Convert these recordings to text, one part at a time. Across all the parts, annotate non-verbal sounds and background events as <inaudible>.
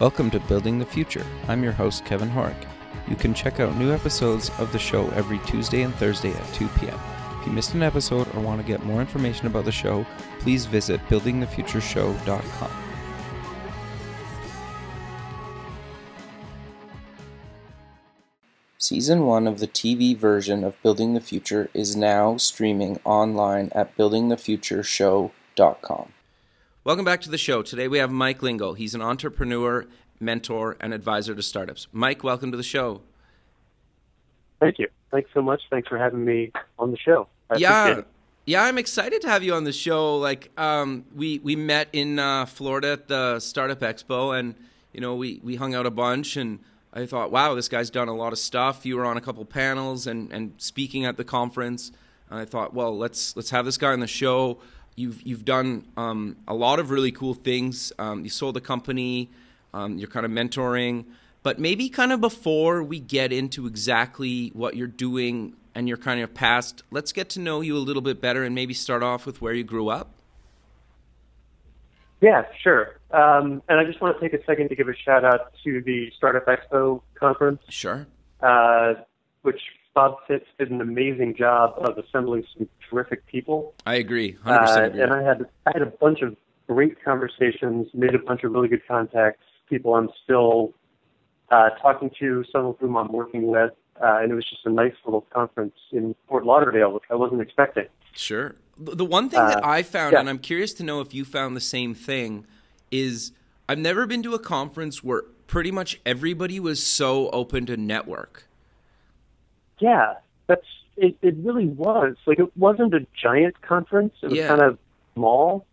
Welcome to Building the Future. I'm your host, Kevin Horek. You can check out new episodes of the show every Tuesday and Thursday at 2 p.m. If you missed an episode or want to get more information about the show, please visit buildingthefutureshow.com. Season 1 of the TV version of Building the Future is now streaming online at buildingthefutureshow.com. Welcome back to the show. Today we have Mike Lingle. He's an entrepreneur, mentor, and advisor to startups. Mike, welcome to the show. Thank you. Thanks so much. Thanks for having me on the show. I yeah. Yeah, I'm excited to have you on the show. Like, um, we we met in uh, Florida at the Startup Expo, and you know, we we hung out a bunch, and I thought, wow, this guy's done a lot of stuff. You were on a couple panels and and speaking at the conference. And I thought, well, let's let's have this guy on the show. You've you've done um, a lot of really cool things. Um, you sold the company. Um, you're kind of mentoring, but maybe kind of before we get into exactly what you're doing and your kind of past, let's get to know you a little bit better and maybe start off with where you grew up. Yeah, sure. Um, and I just want to take a second to give a shout out to the Startup Expo conference. Sure. Uh, which Bob Fitz did an amazing job of assembling some terrific people. I agree. 100% uh. And I had I had a bunch of great conversations, made a bunch of really good contacts, people I'm still uh, talking to, some of whom I'm working with, uh, and it was just a nice little conference in Fort Lauderdale, which I wasn't expecting. Sure. The one thing that Uh, I found, yeah. and I'm curious to know if you found the same thing, is I've never been to a conference where pretty much everybody was so open to network. Yeah, that's it. It really was like it wasn't a giant conference. It was Yeah. kind of small,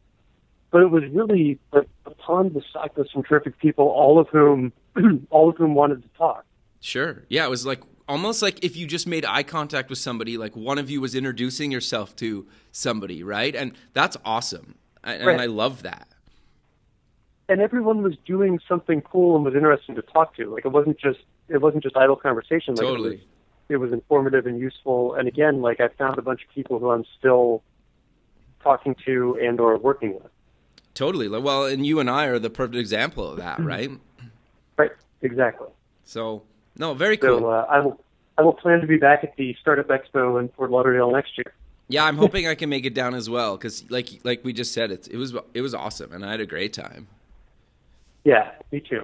but it was really like a pond was stocked with some terrific people, all of whom <clears throat> all of whom wanted to talk. Sure. Yeah, it was like almost like if you just made eye contact with somebody, like one of you was introducing yourself to somebody, right? And that's awesome. And Right. I love that. And everyone was doing something cool and was interesting to talk to. Like it wasn't just it wasn't just idle conversation. Like Totally. It was, informative and useful. And again, like I found a bunch of people who I'm still talking to and or working with. Totally. Well, and you and I are the perfect example of that, right? Right. Exactly. So, no, very cool. So uh, I will I will plan to be back at the Startup Expo in Fort Lauderdale next year. Yeah, I'm hoping I can make it down as well because, like, like we just said, it it was it was awesome, and I had a great time. Yeah, me too.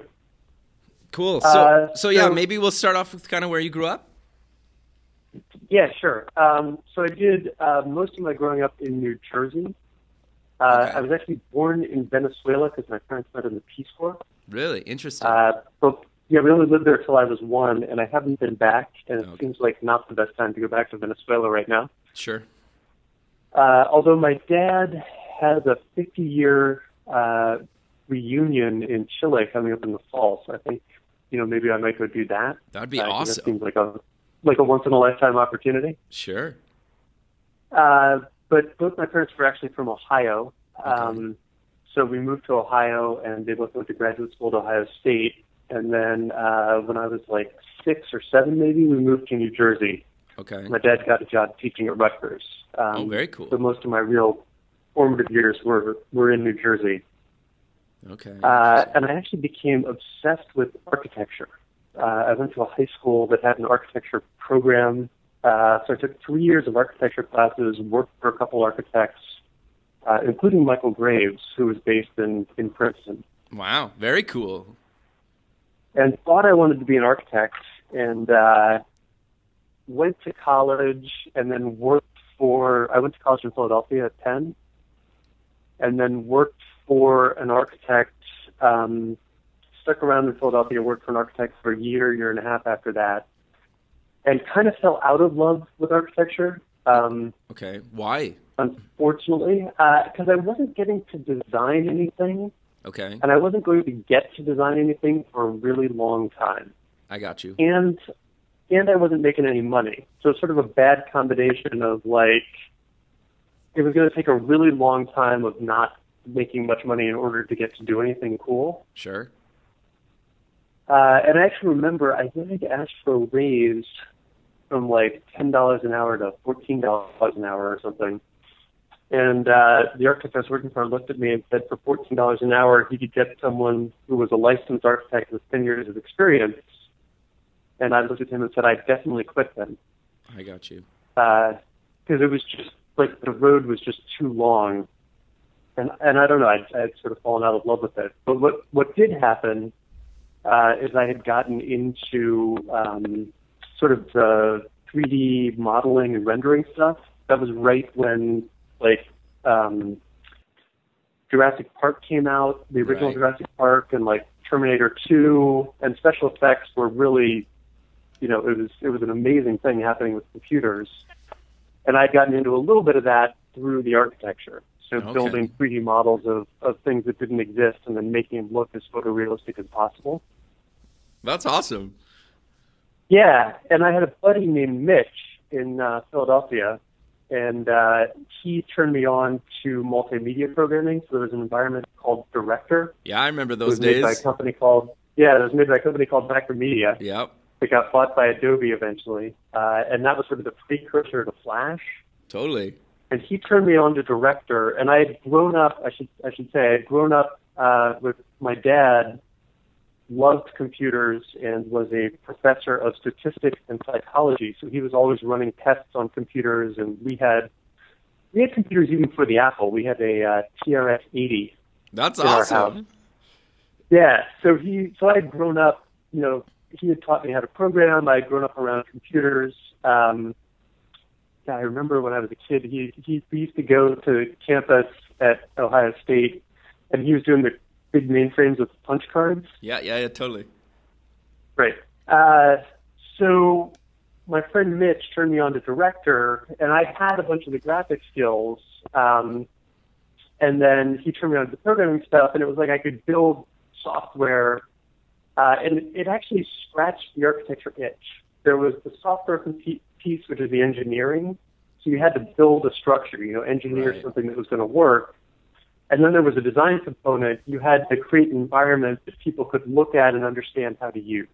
Cool. So, Uh, so yeah, so- maybe we'll start off with kind of where you grew up. Yeah, sure. Um, so I did uh, most of my growing up in New Jersey. Uh, Okay. I was actually born in Venezuela because my parents met in the Peace Corps. Really interesting. Uh, but yeah, we only lived there till I was one, and I haven't been back. And it Okay. seems like not the best time to go back to Venezuela right now. sure. Uh, although my dad has a 50-year uh, reunion in Chile coming up in the fall, so I think you know maybe I might go do that. That'd be Uh, That awesome. seems like a like a once in a lifetime opportunity. Sure. Uh, but both my parents were actually from Ohio. Um, so we moved to Ohio, and they both went to graduate school at Ohio State. And then uh, when I was like six or seven, maybe we moved to New Jersey. Okay. My dad got a job teaching at Rutgers. Um, Oh, very cool. So most of my real formative years were were in New Jersey. Okay. Uh, and I actually became obsessed with architecture. Uh, I went to a high school that had an architecture program. Uh, so I took three years of architecture classes, worked for a couple architects, uh, including Michael Graves, who was based in, in Princeton, wow. Very cool. and thought I wanted to be an architect, and uh, went to college, and then worked for. I went to college in Philadelphia at Penn, and then worked for an architect. Um, stuck around in Philadelphia, worked for an architect for a year, year and a half after that, and kind of fell out of love with architecture. Um, Okay. Why? unfortunately, because I wasn't getting to design anything, Okay. and I wasn't going to get to design anything for a really long time. I got you. and and I wasn't making any money. So it's sort of a bad combination of like it was going to take a really long time of not making much money in order to get to do anything cool. Sure. Uh, and I actually remember I think I asked for a raise from like ten dollars an hour to fourteen dollars an hour or something. And uh, the architect I was working for looked at me and said, for fourteen dollars an hour, he could get someone who was a licensed architect with ten years of experience. And I looked at him and said, I definitely quit then I got you. because it was just like the road was just too long, and and I don't know, I'd, I'd sort of fallen out of love with it. But what what did happen uh, is I had gotten into um, sort of the 3D modeling and rendering stuff. That was right when like um, Jurassic Park came out, the original Right. Jurassic Park, and like Terminator 2, and special effects were really, you know, it was it was an amazing thing happening with computers. And I'd gotten into a little bit of that through the architecture. So Okay. building 3D models of, of things that didn't exist and then making them look as photorealistic as possible. That's awesome. Yeah, and I had a buddy named Mitch in uh, Philadelphia, and uh, he turned me on to multimedia programming. So there was an environment called Director. Yeah, I remember It those was made by a company called yeah, it was made by a company called Macromedia. Yep. It got bought by Adobe eventually, uh, and that was sort of the precursor to Flash. Totally. And he turned me on to Director, and I had grown up. I should I should say I had grown up uh, with my dad. Loved computers and was a professor of statistics and psychology. So he was always running tests on computers, and we had we had computers even for the Apple. We had a uh, TRS 80 That's In our awesome. house. Yeah. So he, so I had grown up, you know, he had taught me how to program. I had grown up around computers. Um, yeah, I remember when I was a kid, he, he we used to go to campus at Ohio State, and he was doing the big mainframes with punch cards. Yeah, yeah, yeah, totally. Right. Uh, so my friend Mitch turned me on to director, and I had a bunch of the graphic skills. Um, and then he turned me on to the programming stuff, and it was like I could build software, uh, and it actually scratched the architecture itch. There was the software piece, which is the engineering. So you had to build a structure, you know, engineer Right. something that was going to work. And then there was a design component. You had to create an environment that people could look at and understand how to use.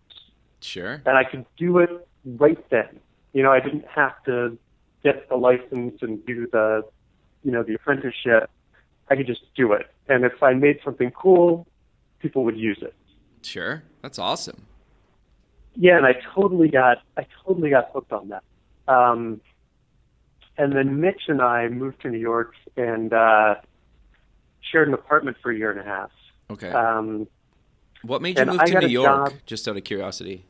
Sure. And I could do it right then. You know, I didn't have to get the license and do the, you know, the apprenticeship. I could just do it. And if I made something cool, people would use it. Sure. That's awesome. Yeah, and I totally got I totally got hooked on that. Um, and then Mitch and I moved to New York and uh, shared an apartment for a year and a half. Okay. Um, what made you move I to New York? job- Just out of curiosity.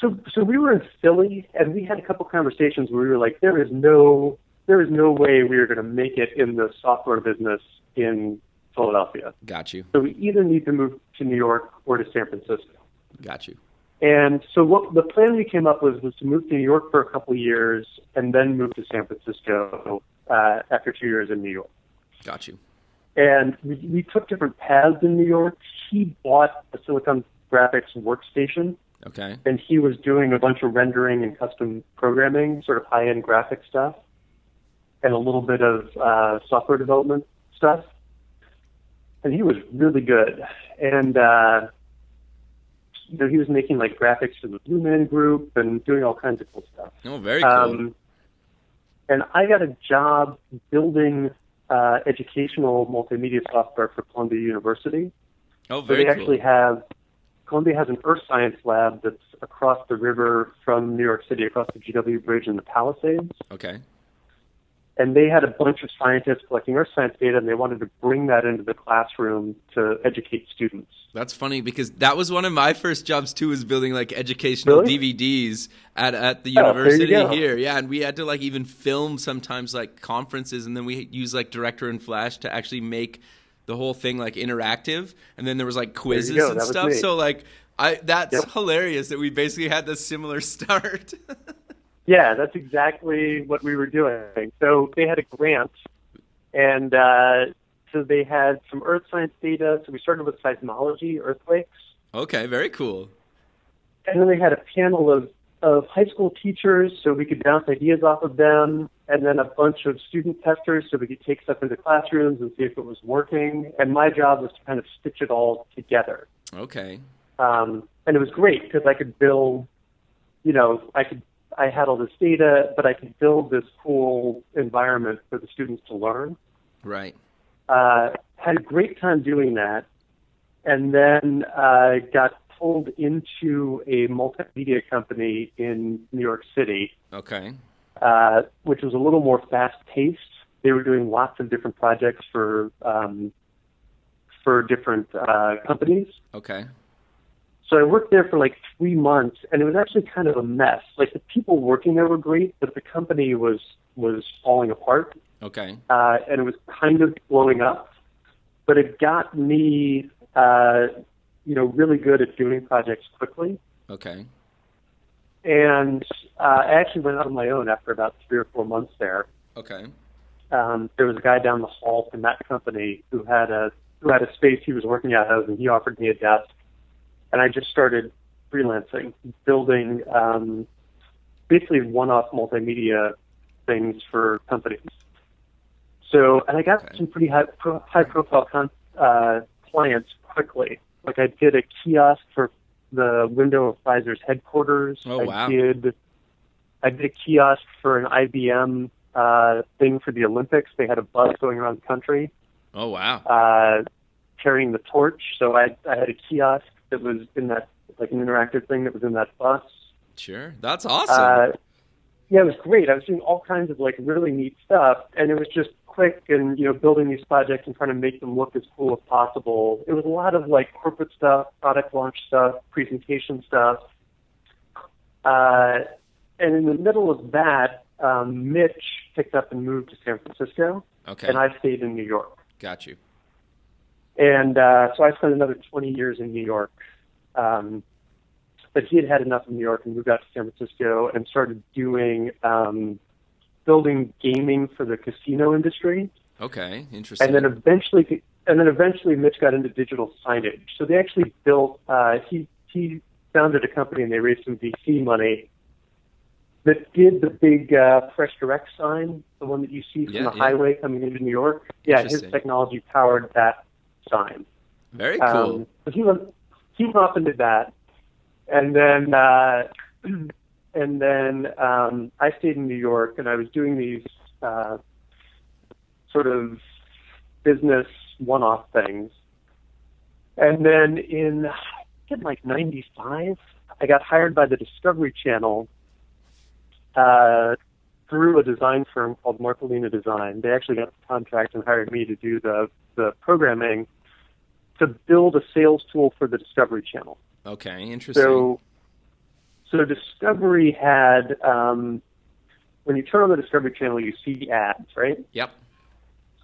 so so we were in Philly and we had a couple conversations where we were like, there is no there is no way we are going to make it in the software business in Philadelphia. Got you. So we either need to move to New York or to San Francisco. Got you. And so what the plan we came up with was to move to New York for a couple of years and then move to San Francisco uh, after two years in New York. Got you. And we, we took different paths in New York. He bought a Silicon Graphics workstation, Okay. and he was doing a bunch of rendering and custom programming, sort of high-end graphic stuff, and a little bit of uh, software development stuff. And he was really good. And uh, you know, he was making like graphics for the Blue Man Group and doing all kinds of cool stuff. Oh, very cool. Um, and I got a job building uh, educational multimedia software for Columbia University. oh, very So they cool. actually have Columbia has an earth science lab that's across the river from New York City, across the GW Bridge in the Palisades. okay. And they had a bunch of scientists collecting earth science data, and they wanted to bring that into the classroom to educate students. That's funny because that was one of my first jobs too. Was building like educational Really? DVDs at at the Oh, university here. Yeah, and we had to like even film sometimes like conferences, and then we use like Director and Flash to actually make the whole thing like interactive. And then there was like quizzes and That stuff. So like I that's Yep. hilarious that we basically had this similar <laughs> start. Yeah, that's exactly what we were doing. So they had a grant, and uh, so they had some earth science data. So we started with seismology, earthquakes, okay, very cool. and then they had a panel of of high school teachers, so we could bounce ideas off of them, and then a bunch of student testers, so we could take stuff into classrooms and see if it was working. And my job was to kind of stitch it all together. Okay. um, and it was great because I could build, you know, I could I had all this data, but I could build this cool environment for the students to learn. Right. Uh, had a great time doing that, and then uh, got pulled into a multimedia company in New York City, Okay. uh, which was a little more fast paced. They were doing lots of different projects for um, for different uh, companies. Okay. So I worked there for like three months, and it was actually kind of a mess. Like the people working there were great, but the company was was falling apart, Okay. uh, and it was kind of blowing up. But it got me, uh, you know, really good at doing projects quickly. Okay. And uh, I actually went out on my own after about three or four months there. Okay. Um, there was a guy down the hall from that company who had a who had a space he was working out of, and he offered me a desk, and I just started freelancing, building um, basically one-off multimedia things for companies. So, and I got Okay. some pretty high pro, high-profile con, uh, clients quickly. Like I did a kiosk for the window of Pfizer's headquarters. Oh, I wow. did I did a kiosk for an IBM uh, thing for the Olympics. They had a bus going around the country Oh wow. uh, carrying the torch. So I, I had a kiosk that was in that, like an interactive thing that was in that bus. Sure. That's awesome. Uh, yeah, it was great. I was doing all kinds of like really neat stuff, and it was just quick and you know building these projects and trying to make them look as cool as possible. It was a lot of like corporate stuff, product launch stuff, presentation stuff. Uh, and in the middle of that, um, Mitch picked up and moved to San Francisco, okay. and I stayed in New York. Got you. And uh, so I spent another 20 years in New York. Um, but he had had enough of New York and moved out to San Francisco and started doing um, building gaming for the casino industry. Okay. Interesting. And then eventually, and then eventually, Mitch got into digital signage. So they actually built. Uh, he he founded a company and they raised some VC money that did the big uh, Fresh Direct sign, the one that you see from Yeah, the yeah. highway coming into New York. Yeah, his technology powered that sign. Very cool. Um, so he went he went off and did that, and then uh, <clears throat> and then um, I stayed in New York and I was doing these uh, sort of business one-off things, and then in I think like '95 I got hired by the Discovery Channel. Uh, through a design firm called Marcolina Design. They actually got the contract and hired me to do the, the programming to build a sales tool for the Discovery Channel. okay. Interesting. So, so Discovery had um, when you turn on the Discovery Channel, you see ads, right? yep.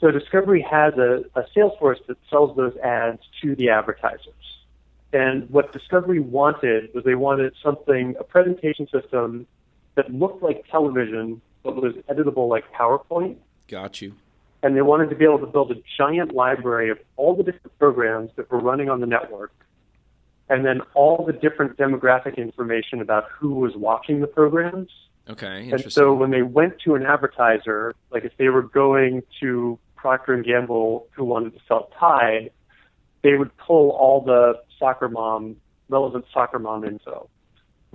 So Discovery has a, a sales force that sells those ads to the advertisers. And what Discovery wanted was they wanted something, a presentation system that looked like television but was editable like PowerPoint Got you. And they wanted to be able to build a giant library of all the different programs that were running on the network, and then all the different demographic information about who was watching the programs. Okay. And so when they went to an advertiser, like if they were going to Procter and Gamble who wanted to sell Tide, they would pull all the soccer mom, relevant soccer mom info.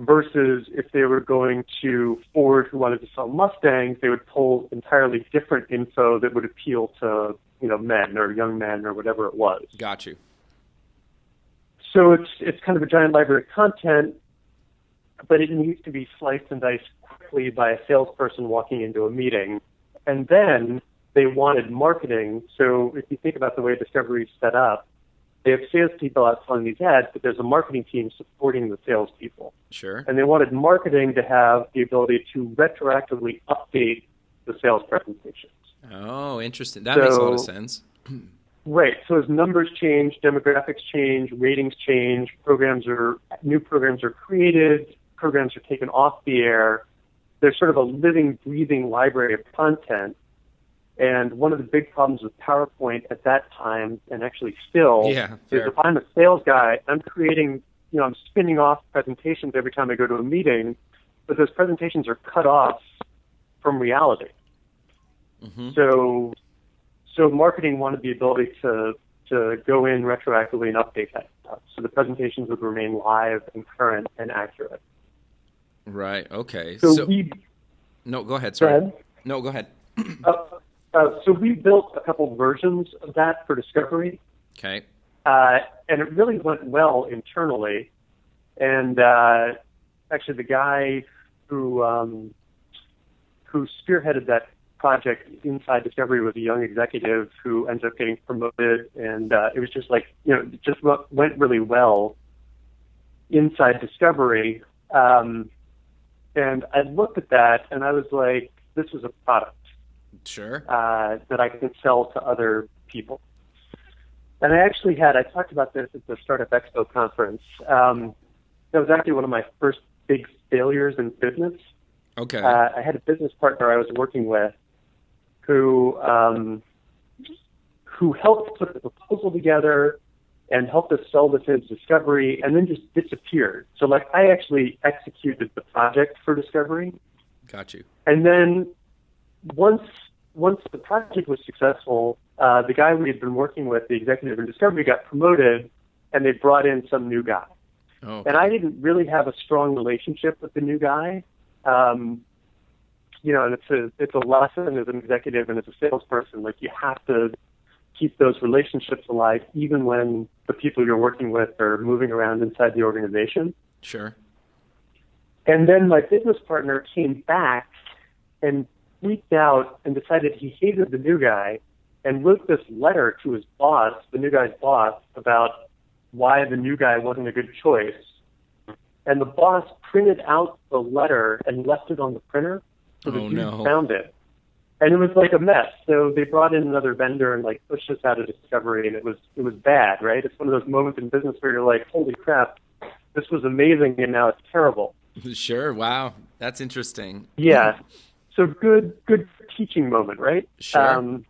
Versus if they were going to Ford who wanted to sell Mustangs, they would pull entirely different info that would appeal to, you know, men or young men or whatever it was. Got you. So it's it's kind of a giant library of content, but it needs to be sliced and diced quickly by a salesperson walking into a meeting. And then they wanted marketing. So if you think about the way Discovery is set up, they have salespeople out selling these ads, but there's a marketing team supporting the salespeople. Sure. And they wanted marketing to have the ability to retroactively update the sales presentations. Oh, interesting. That makes a lot of sense. <clears throat> Right. So as numbers change, demographics change, ratings change, programs are new programs are created, programs are taken off the air. There's sort of a living, breathing library of content. And one of the big problems with PowerPoint at that time, and actually still, Yeah, is if I'm a sales guy, I'm creating, you know, I'm spinning off presentations every time I go to a meeting, but those presentations are cut off from reality. hmm So, so marketing wanted the ability to to go in retroactively and update that stuff, so the presentations would remain live and current and accurate. Right. Okay. So, So, we no, go ahead. go Sorry. ahead. No, go ahead. <clears throat> Uh, uh, so we built a couple versions of that for Discovery, Okay. uh, and it really went well internally. And uh, actually, the guy who um, who spearheaded that project inside Discovery was a young executive who ended up getting promoted, and uh, it was just like you know, it just went really well inside Discovery. Um, and I looked at that, and I was like, this is a product Sure. uh, that I can sell to other people. And I actually had, I talked about this at the Startup Expo conference. Um, that was actually one of my first big failures in business. Okay. Uh, I had a business partner I was working with who um, who helped put the proposal together and helped us sell this into Discovery, and then just disappeared. So, like, I actually executed the project for Discovery, Got you. and then once once the project was successful, uh, the guy we had been working with, the executive in Discovery, got promoted, and they brought in some new guy. Oh. And I didn't really have a strong relationship with the new guy. Um, you know, and it's a it's a lesson as an executive and as a salesperson. Like you have to keep those relationships alive, even when the people you're working with are moving around inside the organization. Sure. And then my business partner came back and freaked out and decided he hated the new guy and wrote this letter to his boss, the new guy's boss, about why the new guy wasn't a good choice. And the boss printed out the letter and left it on the printer so the Oh, dude no. found it. And it was like a mess. So they brought in another vendor and like pushed us out of discovery and it was it was bad, right? It's one of those moments in business where you're like, Holy crap, this was amazing and now it's terrible. <laughs> Sure. Wow. That's interesting. Yeah. <laughs> So good, good teaching moment, right? Sure. Um,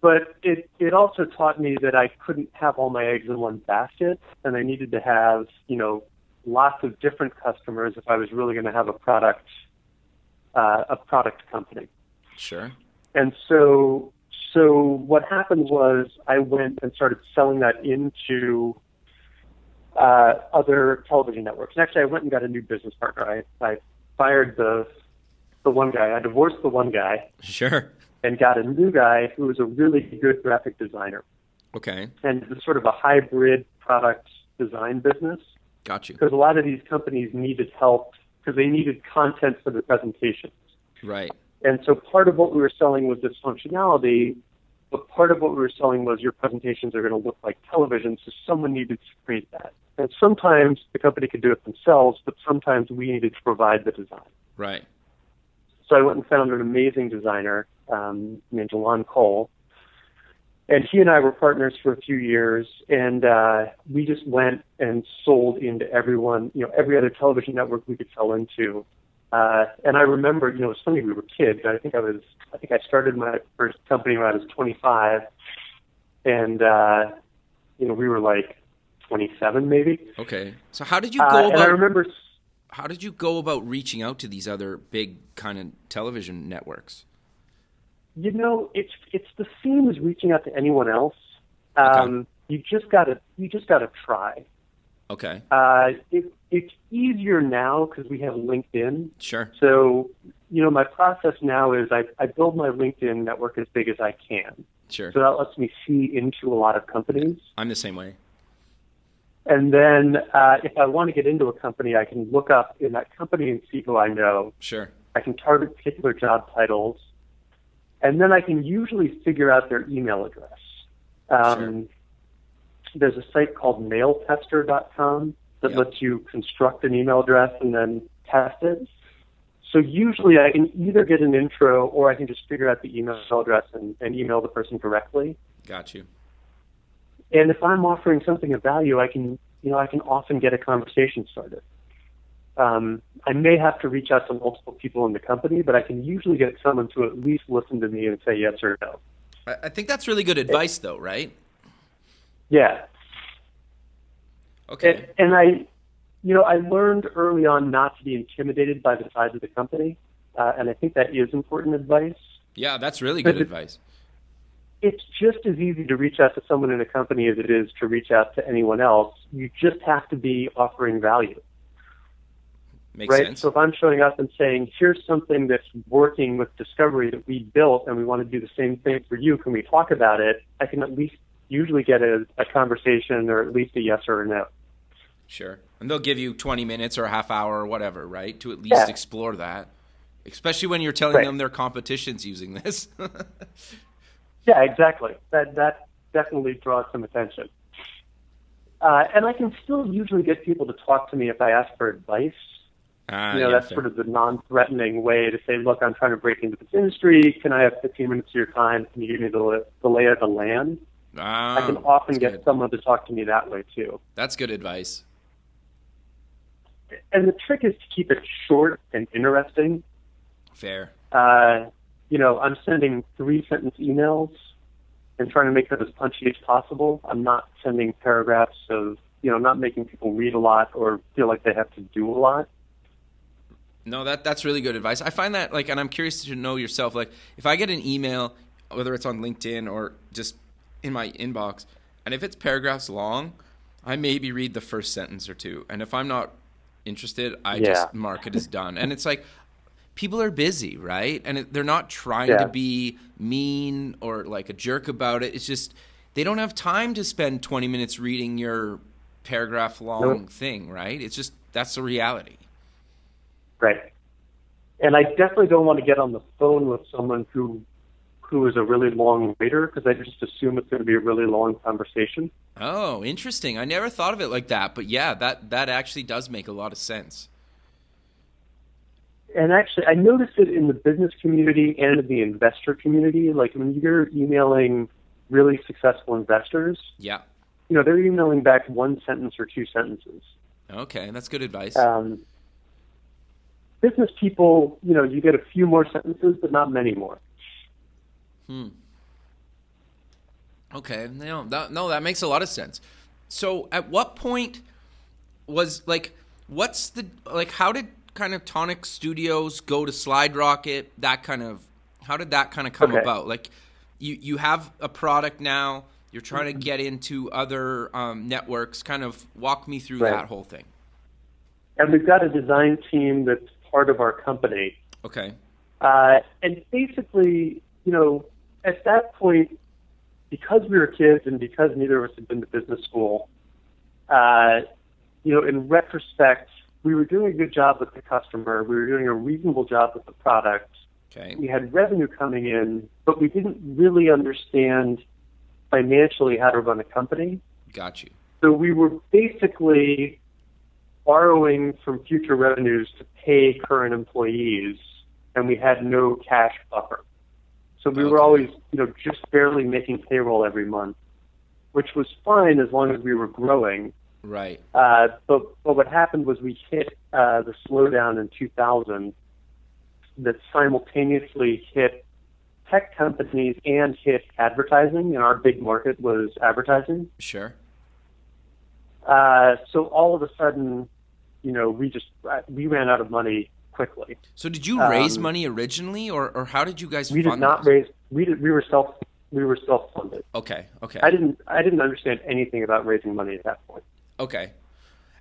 but it it also taught me that I couldn't have all my eggs in one basket, and I needed to have you know lots of different customers if I was really going to have a product uh, a product company. Sure. And so so what happened was I went and started selling that into uh, other television networks. And actually, I went and got a new business partner. I, I fired the the one guy. I divorced the one guy Sure. and got a new guy who was a really good graphic designer. Okay. And it's sort of a hybrid product design business Got you. because a lot of these companies needed help because they needed content for their presentations. Right. And so part of what we were selling was this functionality, but part of what we were selling was your presentations are going to look like television, so someone needed to create that. And sometimes the company could do it themselves, but sometimes we needed to provide the design. Right. So I went and found an amazing designer um, named Alon Cole. And he and I were partners for a few years, and uh, we just went and sold into everyone, you know, every other television network we could sell into. Uh, and I remember, you know, it was funny, we were kids. I think I was, I think I started my first company when I was 25. And, uh, you know, we were like 27 maybe. Okay. So how did you go Uh, and I about remember how did you go about reaching out to these other big kind of television networks? You know, it's it's the same as reaching out to anyone else. Um, You just gotta you just gotta try. Okay. Uh, it, it's easier now because we have LinkedIn. Sure. So, you know, my process now is I, I build my LinkedIn network as big as I can. Sure. So that lets me see into a lot of companies. I'm the same way. And then uh, if I want to get into a company, I can look up in that company and see who I know. Sure. I can target particular job titles, and then I can usually figure out their email address. Um, There's a site called mailtester.com that Yep. lets you construct an email address and then test it. So usually I can either get an intro or I can just figure out the email address and, and email the person directly. Got you. And if I'm offering something of value, I can, you know, I can often get a conversation started. Um, I may have to reach out to multiple people in the company, but I can usually get someone to at least listen to me and say yes or no. I, think that's really good advice, though, right? Yeah. Okay. And, and I, you know, I learned early on not to be intimidated by the size of the company, uh, and I think that is important advice. Yeah, that's really good it- advice. It's just as easy to reach out to someone in a company as it is to reach out to anyone else. You just have to be offering value. Makes right? sense. So if I'm showing up and saying, here's something that's working with Discovery that we built and we want to do the same thing for you, can we talk about it? I can at least usually get a, a conversation or at least a yes or a no. Sure. And they'll give you 20 minutes or a half hour or whatever, right? To at least Yeah. explore that. Especially when you're telling Right. them their competition's using this. <laughs> Yeah, exactly. That that definitely draws some attention. Uh, and I can still usually get people to talk to me if I ask for advice. Ah, you know, yeah, that's fair. sort of the non-threatening way to say, look, I'm trying to break into this industry. Can I have 15 minutes of your time? Can you give me the, the lay of the land? Ah, I can often get good. someone to talk to me that way too. That's good advice. And the trick is to keep it short and interesting. Fair. Uh, you know, I'm sending three sentence emails and trying to make them as punchy as possible. I'm not sending paragraphs of, you know, not making people read a lot or feel like they have to do a lot. No, that that's really good advice. I find that like, and I'm curious to know yourself. Like, if I get an email, whether it's on LinkedIn or just in my inbox, and if it's paragraphs long, I maybe read the first sentence or two, and if I'm not interested, I Yeah. just mark it as done. And it's like people are busy, right? And it, they're not trying Yeah. to be mean or like a jerk about it. It's just they don't have time to spend 20 minutes reading your paragraph long Nope. thing, right? It's just that's the reality. Right. And I definitely don't want to get on the phone with someone who who is a really long waiter because I just assume it's going to be a really long conversation. Oh, interesting. I never thought of it like that, but yeah, that that actually does make a lot of sense. And actually, I noticed it in the business community and in the investor community. Like when you're emailing really successful investors, Yeah. you know, they're emailing back one sentence or two sentences. Okay, that's good advice. Um, business people, you know, you get a few more sentences, but not many more. Hmm. Okay, no, that, no, that makes a lot of sense. So, at what point was like, what's the like? How did kind of Tonic Studios go to SlideRocket? That kind of, how did that kind of come Okay. about? Like, you you have a product now. You're trying to get into other um, networks. Kind of walk me through Right. that whole thing. And we've got a design team that's part of our company. Okay. Uh, and basically, you know, at that point, because we were kids and because neither of us had been to business school, uh, you know, in retrospect, we were doing a good job with the customer. We were doing a reasonable job with the product. Okay. We had revenue coming in, but we didn't really understand financially how to run a company. Got you. So we were basically borrowing from future revenues to pay current employees, and we had no cash buffer. So we were always, you know, just barely making payroll every month, which was fine as long as we were growing. Right. Uh, but, but what happened was we hit uh, the slowdown in 2000 that simultaneously hit tech companies and hit advertising, and our big market was advertising. Sure. Uh, so all of a sudden, you know, we just uh, we ran out of money quickly. So did you raise Um, money originally, or, or how did you guys We fund did not this? raise. We did. We were self. We were self funded. Okay. Okay. I didn't. I didn't understand anything about raising money at that point. Okay.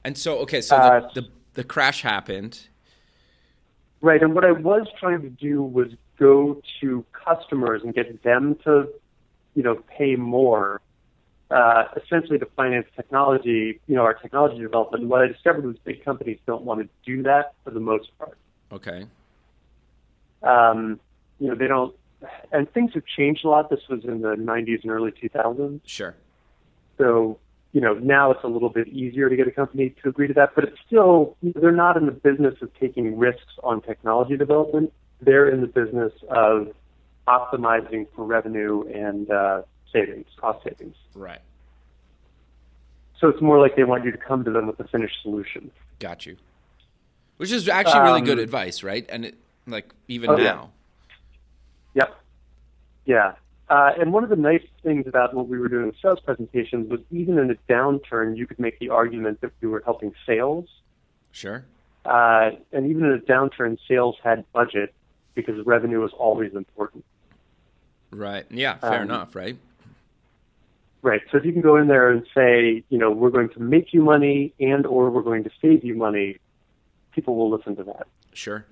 And so okay, so Uh, the, the the crash happened. Right. And what I was trying to do was go to customers and get them to, you know, pay more, uh, essentially to finance technology, you know, our technology development. And what I discovered was big companies don't want to do that for the most part. Okay. Um, you know, they don't, and things have changed a lot. This was in the 90s and early 2000s. Sure. So, you know, now it's a little bit easier to get a company to agree to that, but it's still, they're not in the business of taking risks on technology development. They're in the business of optimizing for revenue and uh, savings, cost savings. Right. So it's more like they want you to come to them with a finished solution. Got you. Which is actually really good Um, advice, right? And it, like even Oh, yeah. now. Yep. Yeah. Uh, and one of the nice things about what we were doing with sales presentations was even in a downturn, you could make the argument that we were helping sales. Sure. Uh, and even in a downturn, sales had budget because revenue was always important. Right. Yeah. Fair Um, enough. Right. Right. So if you can go in there and say, you know, we're going to make you money and or we're going to save you money, people will listen to that, Sure.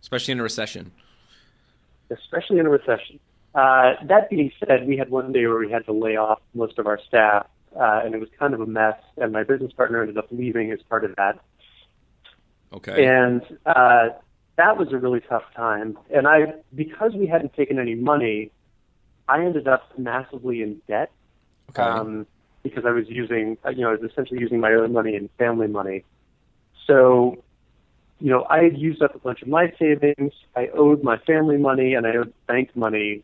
Especially in a recession. especially in a recession. Uh, that being said, we had one day where we had to lay off most of our staff, uh, and it was kind of a mess. And my business partner ended up leaving as part of that. Okay. And uh, that was a really tough time. And I, because we hadn't taken any money, I ended up massively in debt okay. um, because I was using, uh, you know, I was essentially using my own money and family money. So, you know, I had used up a bunch of my savings. I owed my family money and I owed bank money,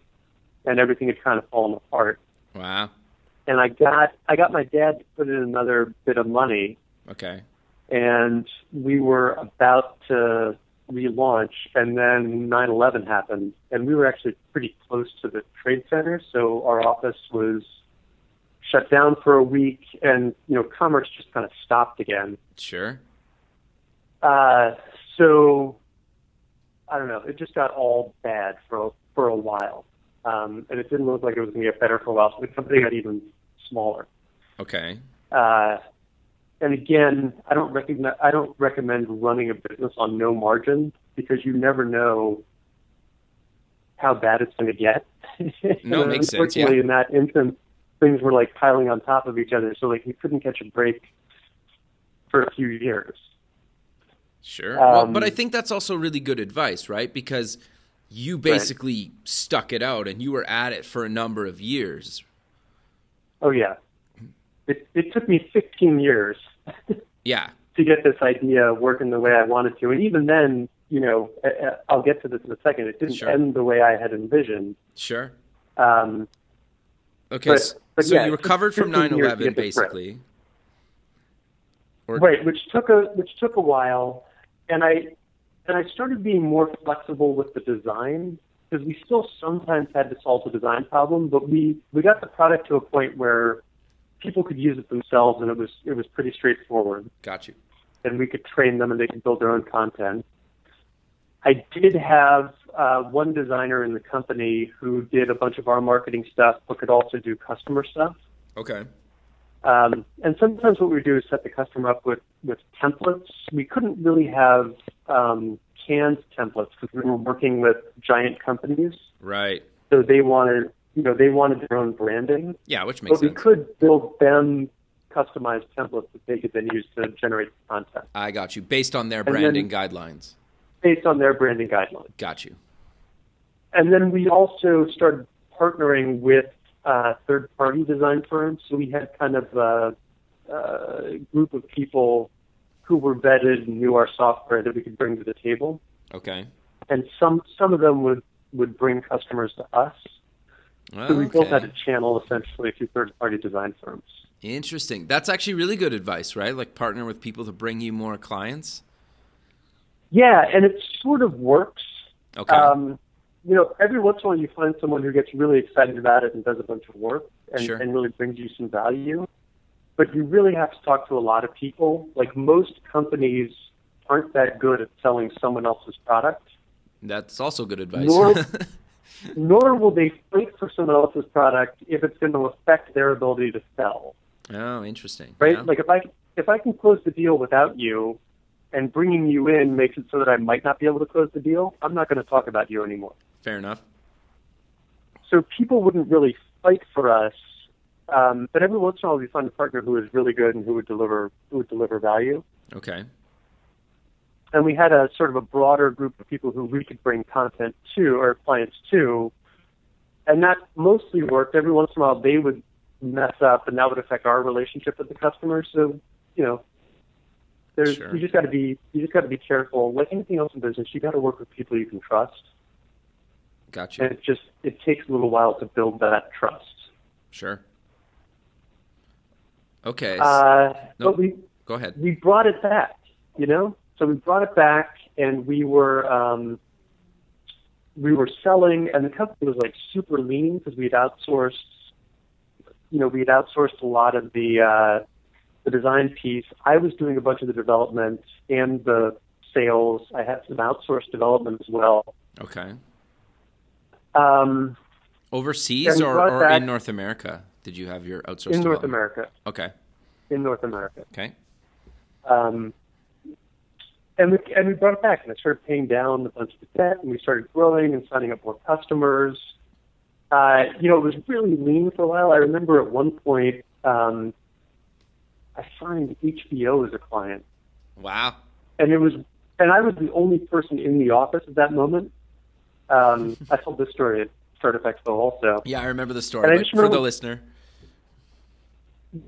and everything had kind of fallen apart. wow. And I got, I got my dad to put in another bit of money, Okay. and we were about to relaunch, and then 9/11 happened, and we were actually pretty close to the trade center, so our office was shut down for a week, and you know, commerce just kind of stopped again. Sure. Uh, so I don't know, it just got all bad for for a while, um, and it didn't look like it was going to get better for a while. So the company got even smaller. Okay. Uh, and again, I don't recognize, I don't recommend running a business on no margin because you never know how bad it's going to get. <laughs> No, And makes sense, yeah. In that instance, things were like piling on top of each other, so like we couldn't catch a break for a few years. Sure. well, but Um, I think that's also really good advice, right? Because you basically stuck it out and you were at it for a number of years. Oh yeah, it it took me 15 years <laughs> Yeah. to get this idea working the way I wanted to, and even then, you know, I'll get to this in a second. It didn't Sure. end the way I had envisioned. Sure. Um, Okay. But- but so yeah, you recovered from 15 9/11 get this right. basically. Or- right, which took a which took a while, and I and I started being more flexible with the design because we still sometimes had to solve the design problem, but we we got the product to a point where people could use it themselves, and it was it was pretty straightforward, Got you. and we could train them, and they could build their own content. I did have uh, one designer in the company who did a bunch of our marketing stuff, but could also do customer stuff. Okay. Um, and sometimes what we do is set the customer up with, with templates. We couldn't really have um, canned templates because we were working with giant companies, Right. so they wanted you know they wanted their own branding. Yeah, which makes But we could build them customized templates that they could then use to generate content I got you. Based on their then- branding guidelines. based on their branding guidelines. Got you. And then we also started partnering with uh, third-party design firms. So we had kind of a, a group of people who were vetted and knew our software that we could bring to the table. Okay. And some some of them would would bring customers to us. So we built Okay. out a channel essentially through third-party design firms. Interesting. That's actually really good advice, right? Like partner with people to bring you more clients. Yeah, and it sort of works. Okay. Um, you know, every once in a while you find someone who gets really excited about it and does a bunch of work and, Sure. and really brings you some value. But you really have to talk to a lot of people. Like most companies aren't that good at selling someone else's product, That's also good advice. Nor- <laughs> nor will they fight for someone else's product if it's going to affect their ability to sell. oh, interesting. Right? Yeah. Like if I if I can close the deal without you, and bringing you in makes it so that I might not be able to close the deal, I'm not going to talk about you anymore. Fair enough. so people wouldn't really fight for us. Um, but every once in a while, we find a partner who is really good and who would deliver who would deliver value. Okay. And we had a sort of a broader group of people who we could bring content to or clients to, and that mostly worked. Every once in a while, they would mess up, and that would affect our relationship with the customer. So, you know, there's Sure. you just got to be you just got to be careful. Like anything else in business, you got to work with people you can trust, Got you. and it just it takes a little while to build that trust. Sure. Okay. Uh, no. But we Go ahead. we brought it back, you know. So we brought it back, and we were um, we were selling, and the company was like super lean because we had outsourced. You know, we had outsourced a lot of the uh, the design piece. I was doing a bunch of the development and the sales. I had some outsourced development as well. Okay. Um, Overseas or, or back- in North America? Did you have your outsourced in North? America, Okay. in North America. Okay. Um, and we and we brought it back, and I started paying down a bunch of the debt, and we started growing and signing up more customers. Uh, you know, it was really lean for a while. I remember at one point, um, I signed HBO as a client. Wow. And it was, and I was the only person in the office at that moment. Um, I told this story at Startup Expo also. Yeah, I remember the story. But for the listener.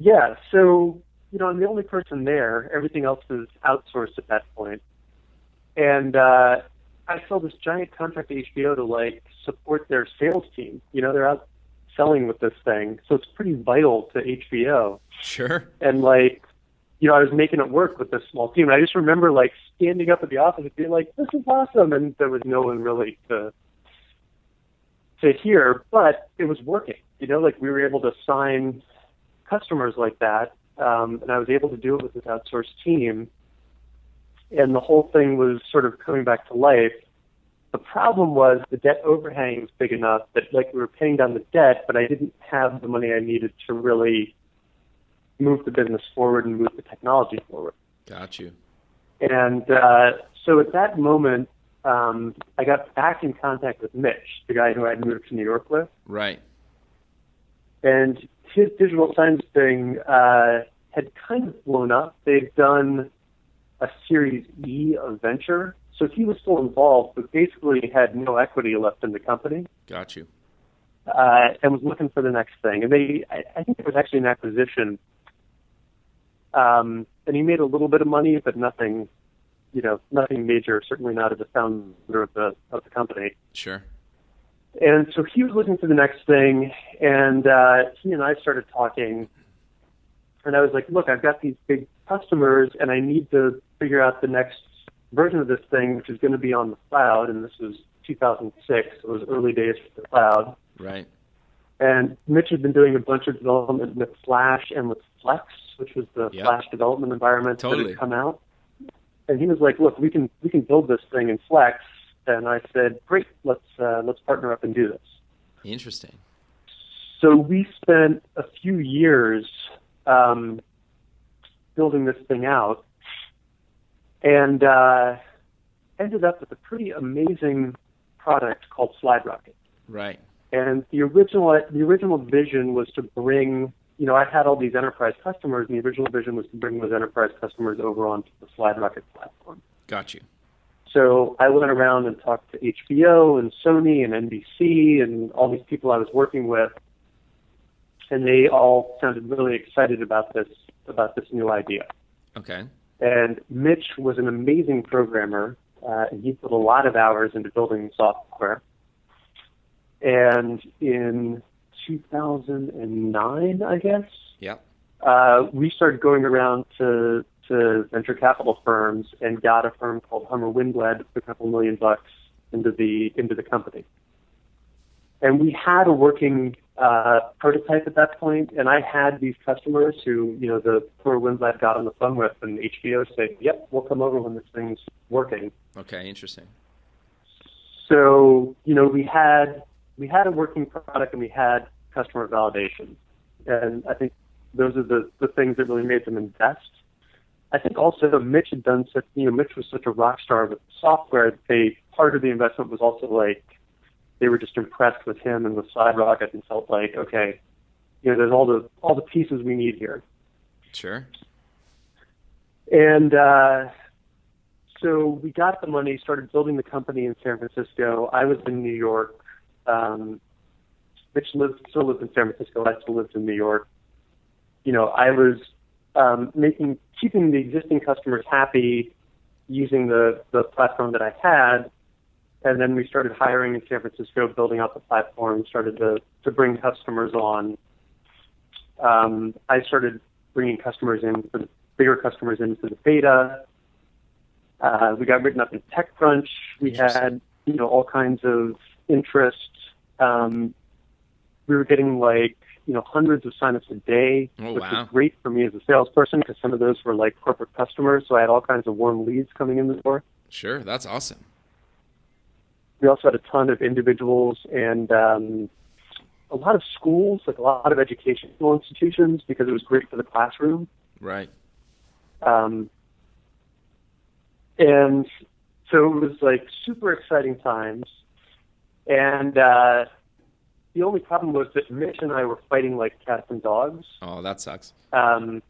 Yeah, so you know, I'm the only person there. Everything else is outsourced at that point. And uh, I sold this giant contract to HBO to like support their sales team. You know, they're out selling with this thing, so it's pretty vital to HBO. Sure. And like, you know, I was making it work with this small team. And I just remember like standing up at the office and being like, "This is awesome," and there was no one really to to hear, but it was working. You know, like we were able to sign customers like that, um, and I was able to do it with this outsourced team. And the whole thing was sort of coming back to life. The problem was the debt overhang was big enough that like we were paying down the debt, but I didn't have the money I needed to really move the business forward and move the technology forward. Got you. And uh, so at that moment, um, I got back in contact with Mitch, the guy who I'd moved to New York with. Right. And his digital signs thing uh, had kind of blown up. They'd done a Series E of venture, so he was still involved, but basically had no equity left in the company. Got you. Uh, and was looking for the next thing. And they, I, I think it was actually an acquisition. Um, and he made a little bit of money, but nothing, you know, nothing major. Certainly not as a founder of the of the company. Sure. And so he was looking for the next thing, and uh, he and I started talking. And I was like, look, I've got these big customers, and I need to figure out the next version of this thing, which is going to be on the cloud. And this was 2006. So it was early days for the cloud. Right. And Mitch had been doing a bunch of development with Flash and with Flex, which was the Yep. Flash development environment that had come out. And he was like, "Look, we can we can build this thing in Flex." And I said, "Great, let's uh, let's partner up and do this." Interesting. So we spent a few years um, building this thing out, and uh, ended up with a pretty amazing product called SlideRocket. Right. And the original the original vision was to bring you know I had all these enterprise customers, and the original vision was to bring those enterprise customers over onto the SlideRocket platform. Got you. So I went around and talked to HBO and Sony and NBC and all these people I was working with, and they all sounded really excited about this about this new idea. Okay. And Mitch was an amazing programmer, uh, and he put a lot of hours into building the software. And in 2009, I guess, Yep. uh, we started going around to to venture capital firms and got a firm called Hummer Winblad to put a couple million bucks into the into the company. And we had a working uh, prototype at that point, and I had these customers who, you know, the Hummer Winblad got on the phone with, and HBO said, "Yep, we'll come over when this thing's working." Okay. Interesting. So, you know, we had we had a working product and we had customer validation. And I think those are the, the things that really made them invest. I think also Mitch had done such you know, Mitch was such a rock star with software that they part of the investment was also like they were just impressed with him and with SlideRocket and felt like, okay, you know, there's all the all the pieces we need here. Sure. And uh, so we got the money, started building the company in San Francisco. I was in New York. Um, Mitch lived, still lives in San Francisco. I still lived in New York. You know, I was um, making, keeping the existing customers happy using the, the platform that I had. And then we started hiring in San Francisco, building out the platform, started to, to bring customers on. Um, I started bringing customers in for the bigger customers into the beta. Uh, we got written up in TechCrunch. We had, you know, all kinds of interest. Um, we were getting like, you know, hundreds of signups a day, Oh, which wow. was great for me as a salesperson because some of those were like corporate customers. So I had all kinds of warm leads coming in the door. Sure. That's awesome. We also had a ton of individuals and um, a lot of schools, like a lot of educational institutions, because it was great for the classroom. Right. Um, and so it was like super exciting times. And uh, the only problem was that Mitch and I were fighting like cats and dogs. Oh, that sucks. Um,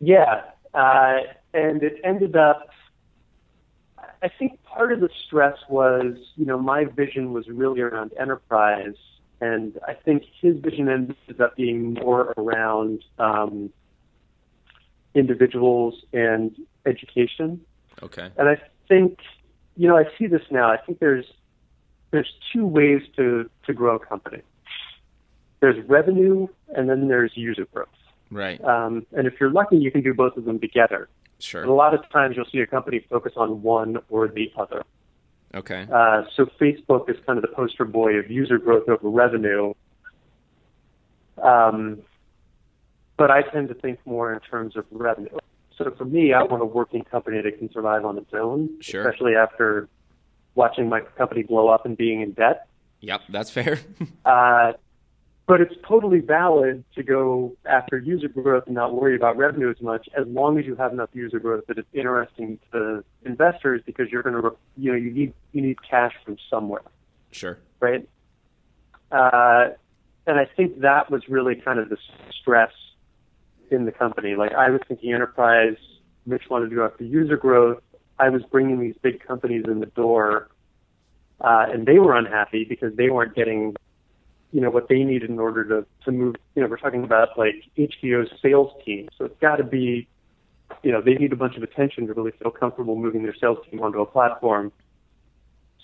yeah, uh, and it ended up. I think part of the stress was, you know, my vision was really around enterprise, and I think his vision ended up being more around um, individuals and education. Okay. And I think, you know, I see this now. I think there's there's two ways to to grow a company. There's revenue, and then there's user growth. Right. Um, and if you're lucky, you can do both of them together. Sure. And a lot of times, you'll see a company focus on one or the other. Okay. Uh, so Facebook is kind of the poster boy of user growth over revenue. Um, but I tend to think more in terms of revenue. So for me, I want a working company that can survive on its own, Sure. especially after watching my company blow up and being in debt. Yep, that's fair. <laughs> Uh, but it's totally valid to go after user growth and not worry about revenue as much, as long as you have enough user growth that it's interesting to investors because you're going to, you know, you need you need cash from somewhere, sure. right? Uh, and I think that was really kind of the stress in the company. Like I was thinking enterprise, Mitch wanted to go after user growth. I was bringing these big companies in the door, uh, and they were unhappy because they weren't getting, you know, what they needed in order to to move. You know, we're talking about like HBO's sales team, so it's got to be, you know, they need a bunch of attention to really feel comfortable moving their sales team onto a platform.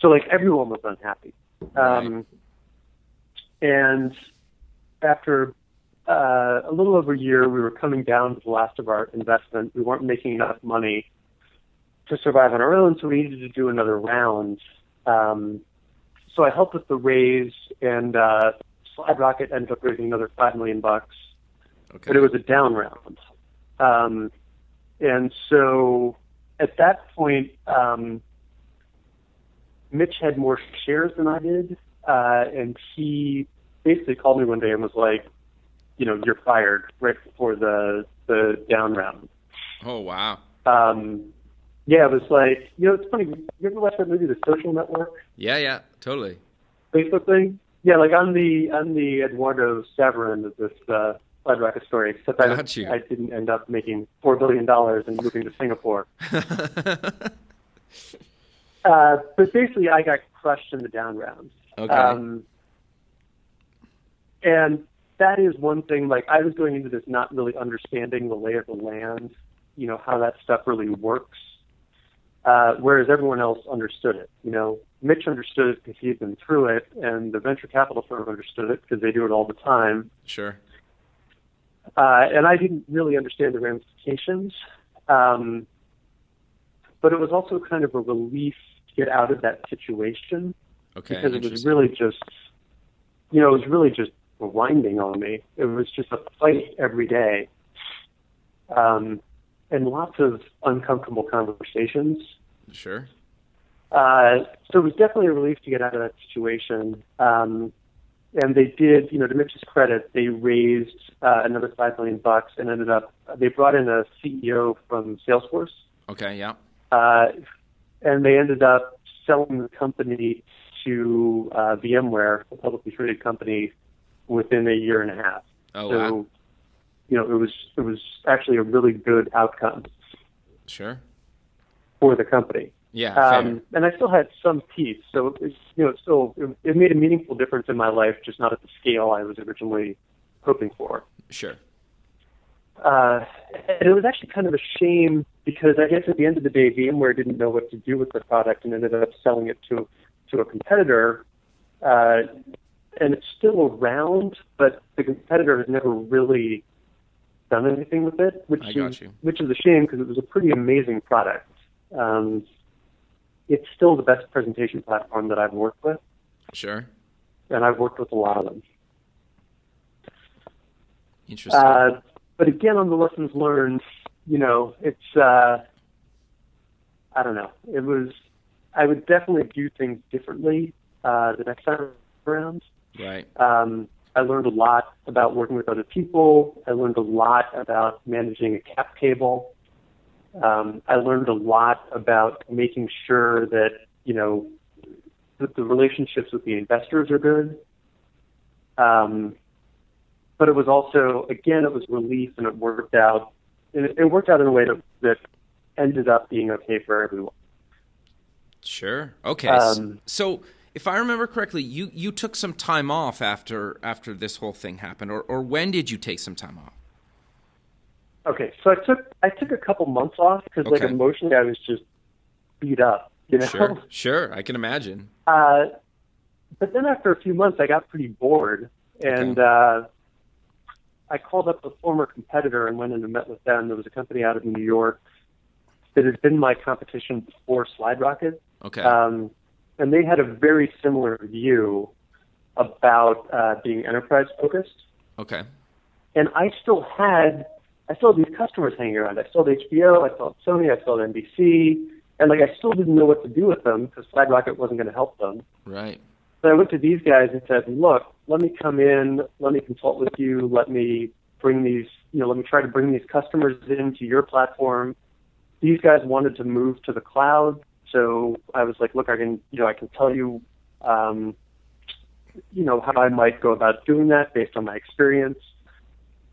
So like everyone was unhappy. Um, and after uh, a little over a year, we were coming down to the last of our investment. We weren't making enough money to survive on our own, so we needed to do another round. Um, so I helped with the raise, and uh, SlideRocket ended up raising another five million bucks, Okay. but it was a down round. Um, and so at that point, um, Mitch had more shares than I did, uh, and he basically called me one day and was like, you know, you're fired right before the the down round. oh wow. Um, yeah, it was like, you know, it's funny. You ever watch that movie, The Social Network, Yeah, yeah, totally. Facebook thing? Yeah, like I'm the I'm the Eduardo Saverin of this uh, SlideRocket story, except I, Got you. I didn't end up making four billion dollars and moving to Singapore. <laughs> Uh, but basically, I got crushed in the down rounds. okay. Um, and that is one thing. Like I was going into this not really understanding the lay of the land, you know, how that stuff really works. Uh, whereas everyone else understood it. You know, Mitch understood it because he had been through it, and the venture capital firm understood it because they do it all the time. sure. Uh, and I didn't really understand the ramifications. Um, but it was also kind of a relief to get out of that situation Okay. because it was really just, you know, it was really just winding on me. It was just a fight every day, um, and lots of uncomfortable conversations. Sure. Uh, so it was definitely a relief to get out of that situation. Um, and they did, you know, to Mitch's credit, they raised uh, another five million bucks and ended up. They brought in a CEO from Salesforce, Okay. Yeah. uh, and they ended up selling the company to uh, VMware, a publicly traded company, within a year and a half. Oh so, wow. You know, it was it was actually a really good outcome Sure. for the company. Yeah. Um, and I still had some teeth, so it, you know, it still it, it made a meaningful difference in my life, just not at the scale I was originally hoping for. Sure. Uh, and it was actually kind of a shame because I guess at the end of the day, VMware didn't know what to do with the product and ended up selling it to to a competitor. Uh, and it's still around, but the competitor has never really done anything with it, which is which is a shame because it was a pretty amazing product. Um, it's still the best presentation platform that I've worked with, Sure. and I've worked with a lot of them. Interesting. Uh, but again, on the lessons learned, you know, it's uh, I don't know. It was I would definitely do things differently uh, the next time around. right. Um, I learned a lot about working with other people. I learned a lot about managing a cap table. Um, I learned a lot about making sure that you know that the relationships with the investors are good. Um, but it was also, again, it was relief, and it worked out. And it, it worked out in a way that, that ended up being okay for everyone. Sure. Okay. Um, so, if I remember correctly, you you took some time off after after this whole thing happened, or or when did you take some time off? Okay, so I took I took a couple months off because like emotionally I was just beat up, you know. Sure. <laughs> Sure. I can imagine. Uh, but then after a few months, I got pretty bored, and uh, I called up a former competitor and went in and met with them. There was a company out of New York that had been my competition before SlideRocket, Okay. um, and they had a very similar view about uh, being enterprise focused. okay. And I still had, I still had these customers hanging around. I still had HBO, I still had Sony, I still had NBC, and like I still didn't know what to do with them because SlideRocket wasn't going to help them. Right. So I went to these guys and said, look, let me come in, let me consult with you, let me bring these, you know, let me try to bring these customers into your platform. These guys wanted to move to the cloud. So I was like, look, I can, you know, I can tell you, um, you know, how I might go about doing that based on my experience.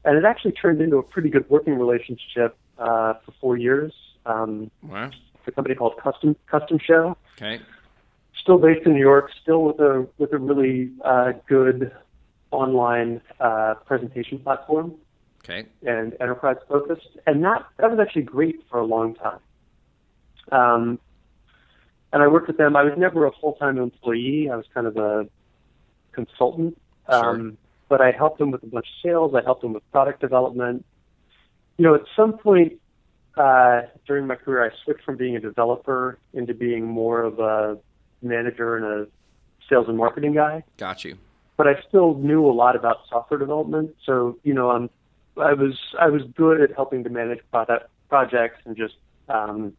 And it actually turned into a pretty good working relationship uh, for four years. Um, Wow. it's a company called Custom Custom Show Okay. still based in New York, still with a with a really uh, good online uh, presentation platform Okay. and enterprise focused, and that that was actually great for a long time. Um, and I worked with them. I was never a full time employee. I was kind of a consultant. Um, but I helped them with a bunch of sales. I helped them with product development. You know, at some point uh, during my career, I switched from being a developer into being more of a manager and a sales and marketing guy. Got you. But I still knew a lot about software development. So you know, I'm, I was I was good at helping to manage product projects and just um,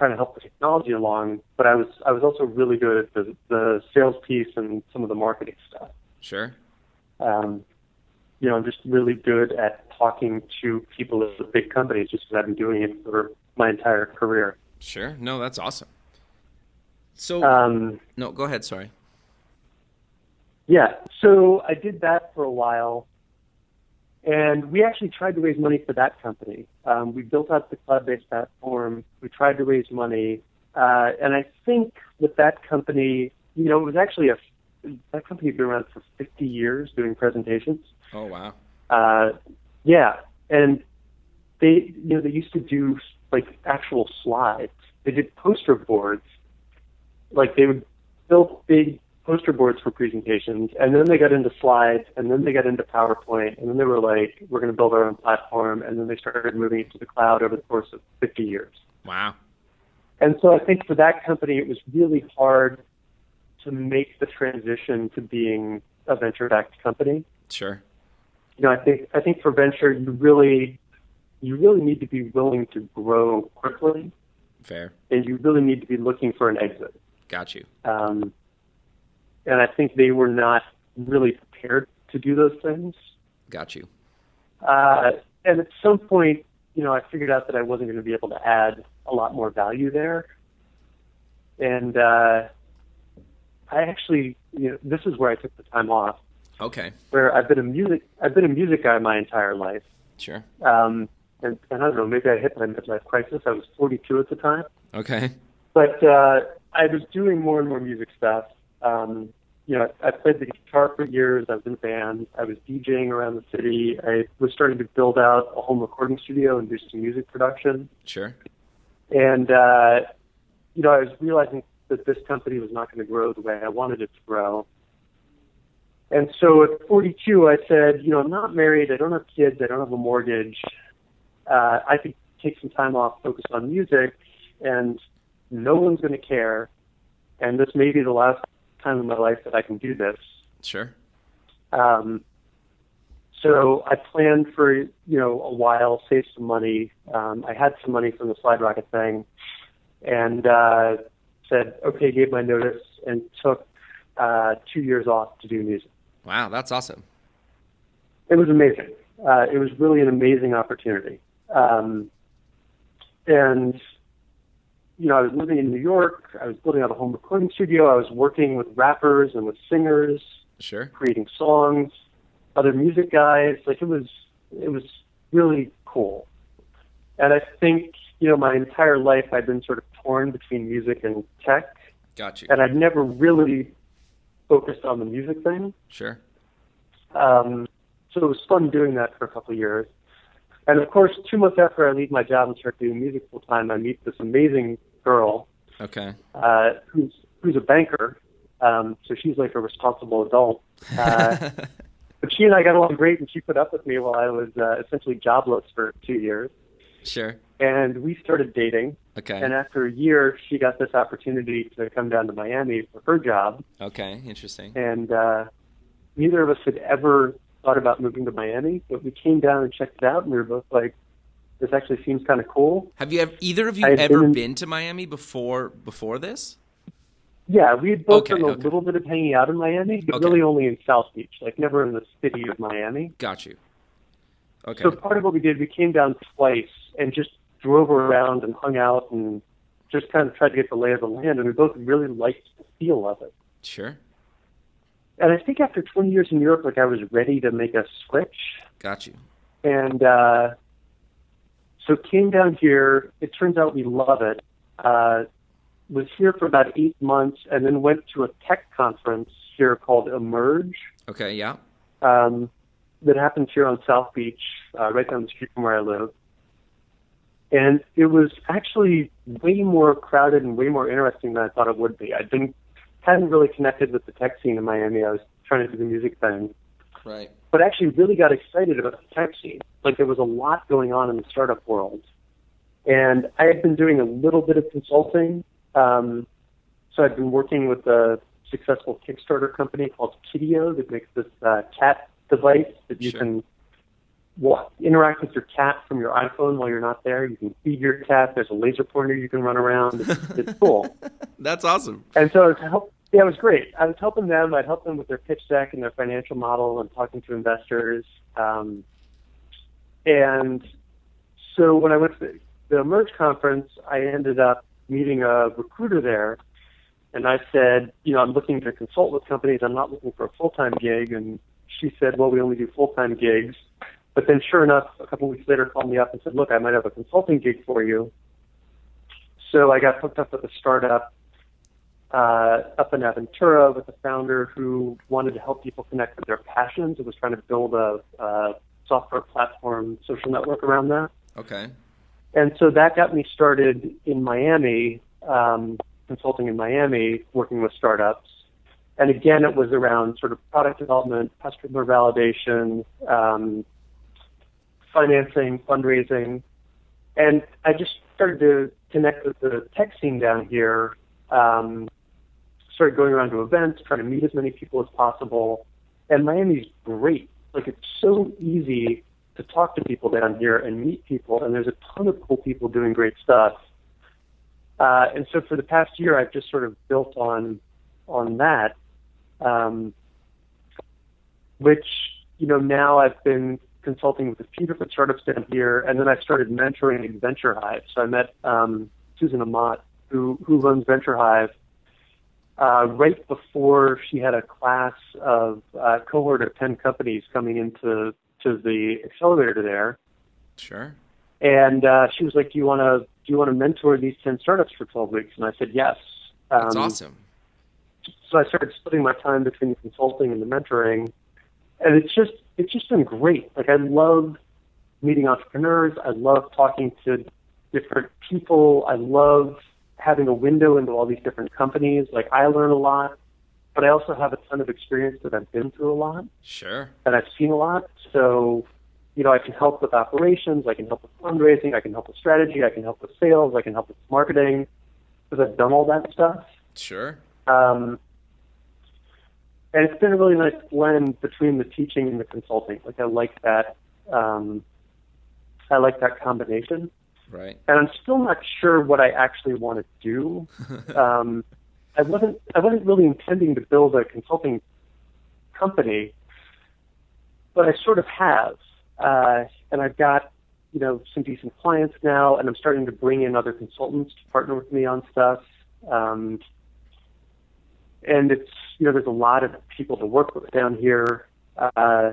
trying to help the technology along. But I was I was also really good at the the sales piece and some of the marketing stuff. Sure. Um, you know, I'm just really good at talking to people at the big companies just because I've been doing it for my entire career. Sure. No, that's awesome. So Um, no, go ahead. Sorry. yeah, so I did that for a while, and we actually tried to raise money for that company. Um, we built out the cloud-based platform. We tried to raise money, uh, and I think with that company, you know, it was actually a that company had been around for 50 years doing presentations. Oh wow. Uh, yeah, and they, you know, they used to do like actual slides. They did poster boards. Like they would build big poster boards for presentations, and then they got into slides, and then they got into PowerPoint, and then they were like, "We're going to build our own platform," and then they started moving it to the cloud over the course of 50 years. Wow. And so I think for that company, it was really hard to make the transition to being a venture-backed company Sure. you know, I think I think for venture, you really you really need to be willing to grow quickly, Fair. and you really need to be looking for an exit. Got you. Um, and I think they were not really prepared to do those things. Got you. Uh, and at some point, you know, I figured out that I wasn't going to be able to add a lot more value there. And uh, I actually, you know, this is where I took the time off. Okay. Where I've been a music, I've been a music guy my entire life. Sure. Um, and, and I don't know, maybe I hit my midlife crisis. I was 42 at the time, Okay. but uh, I was doing more and more music stuff. Um, you know, I played the guitar for years. I was in bands. I was DJing around the city. I was starting to build out a home recording studio and do some music production. Sure. And uh, you know, I was realizing that this company was not going to grow the way I wanted it to grow. And so at 42, I said, you know, I'm not married. I don't have kids. I don't have a mortgage. Uh, I could take some time off, focus on music, and no one's going to care. And this may be the last time in my life that I can do this. Sure. Um, so I planned for you know a while, saved some money. Um, I had some money from the SlideRocket thing, and uh, said okay, gave my notice, and took uh, two years off to do music. Wow, that's awesome. It was amazing. Uh, it was really an amazing opportunity. Um, and you know, I was living in New York. I was building out a home recording studio. I was working with rappers and with singers, Sure. creating songs, other music guys. Like it was, it was really cool. And I think, you know, my entire life I've been sort of torn between music and tech, Got you. and I've never really focused on the music thing. Sure. Um, so it was fun doing that for a couple of years. And of course, two months after I leave my job and start doing music full time, I meet this amazing girl Okay. uh, who's who's a banker. Um, so she's like a responsible adult. Uh, <laughs> but she and I got along great, and she put up with me while I was uh, essentially jobless for two years. sure. And we started dating. Okay. And after a year, she got this opportunity to come down to Miami for her job. okay. Interesting. And uh, neither of us had ever thought about moving to Miami, but we came down and checked it out, and we were both like, "This actually seems kind of cool." Have you ever, either of you I ever been- been to Miami before before this? Yeah, we had both Okay, done a okay. little bit of hanging out in Miami, but Okay. really only in South Beach, like never in the city of Miami. Got you. Okay. So part of what we did, we came down twice and just drove around and hung out and just kind of tried to get the lay of the land, and we both really liked the feel of it. Sure. And I think after 20 years in New York, like I was ready to make a switch, Got you. and uh, so came down here. It turns out we love it. Uh, was here for about eight months, and then went to a tech conference here called Emerge Okay. Yeah. um, that happens here on South Beach, uh, right down the street from where I live. And it was actually way more crowded and way more interesting than I thought it would be. I'd been hadn't really connected with the tech scene in Miami. I was trying to do the music thing, Right. But actually really got excited about the tech scene. Like there was a lot going on in the startup world, and I had been doing a little bit of consulting. Um, so I'd been working with a successful Kickstarter company called Kittyo that makes this uh, cat device that you Sure. can walk, interact with your cat from your iPhone while you're not there. You can feed your cat. There's a laser pointer you can run around. It's, it's cool. <laughs> That's awesome. And so I was help, yeah, it was great. I was helping them. I'd help them with their pitch deck and their financial model and talking to investors. Um, and so when I went to the Emerge conference, I ended up meeting a recruiter there. And I said, you know, I'm looking to consult with companies. I'm not looking for a full-time gig. And she said, well, we only do full-time gigs. But then sure enough, a couple weeks later called me up and said, look, I might have a consulting gig for you. So I got hooked up with a startup uh, up in Aventura with a founder who wanted to help people connect with their passions and was trying to build a, uh software platform social network around that. Okay. And so that got me started in Miami, um, consulting in Miami, working with startups. And again, it was around sort of product development, customer validation, um, financing, fundraising. And I just started to connect with the tech scene down here, um, started going around to events, trying to meet as many people as possible. And Miami's great. Like, it's so easy to talk to people down here and meet people, and there's a ton of cool people doing great stuff. Uh, and so for the past year, I've just sort of built on on that, um, which you know now I've been consulting with a few different startups down here, and then I started mentoring in Venture Hive. So I met um, Susan Amat, who who runs Venture Hive, uh, right before she had a class of uh, cohort of ten companies coming into to the accelerator there, Sure. and uh, she was like, "Do you want to do you want to mentor these ten startups for twelve weeks?" And I said, "Yes." Um, That's awesome. So I started splitting my time between the consulting and the mentoring, and it's just it's just been great. Like I love meeting entrepreneurs. I love talking to different people. I love having a window into all these different companies. Like I learn a lot, but I also have a ton of experience that I've been through a lot Sure. and I've seen a lot. So, you know, I can help with operations, I can help with fundraising, I can help with strategy, I can help with sales, I can help with marketing because I've done all that stuff. Sure. Um, and it's been a really nice blend between the teaching and the consulting. Like I like that. Um, I like that combination, Right. and I'm still not sure what I actually want to do. <laughs> um, I wasn't. I wasn't really intending to build a consulting company, but I sort of have, uh, and I've got you know some decent clients now, and I'm starting to bring in other consultants to partner with me on stuff. Um, and it's you know there's a lot of people to work with down here. Uh,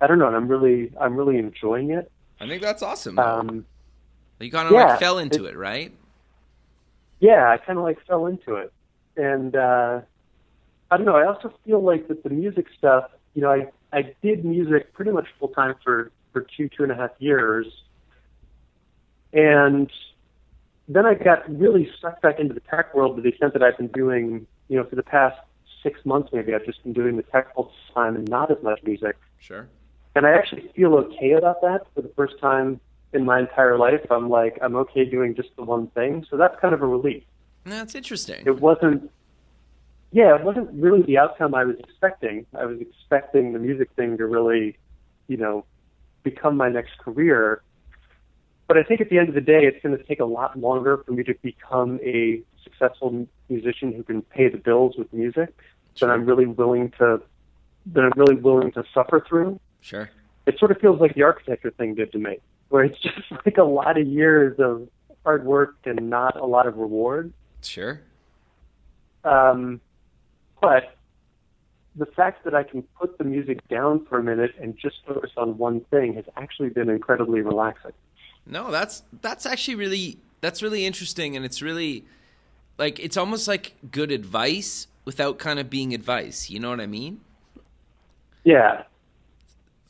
I don't know, and I'm really I'm really enjoying it. I think that's awesome. Um, you kind of yeah, like fell into it, right? yeah, I kind of like fell into it, and uh, I don't know. I also feel like that the music stuff, you know, I I did music pretty much full time for for two two and a half years, and then I got really sucked back into the tech world to the extent that I've been doing, you know, for the past six months maybe I've just been doing the tech full time and not as much music. Sure. And I actually feel okay about that for the first time in my entire life. I'm like, I'm okay doing just the one thing. So that's kind of a relief. That's interesting. It wasn't, yeah, it wasn't really the outcome I was expecting. I was expecting the music thing to really, you know, become my next career. But I think at the end of the day, it's going to take a lot longer for me to become a successful musician who can pay the bills with music Sure. than I'm really willing to, that I'm really willing to suffer through Sure. it sort of feels like the architecture thing did to me, where it's <laughs> just like a lot of years of hard work and not a lot of reward. Sure. Um, but the fact that I can put the music down for a minute and just focus on one thing has actually been incredibly relaxing. No, that's that's actually really that's really interesting, and it's really like it's almost like good advice without kind of being advice. You know what I mean? Yeah.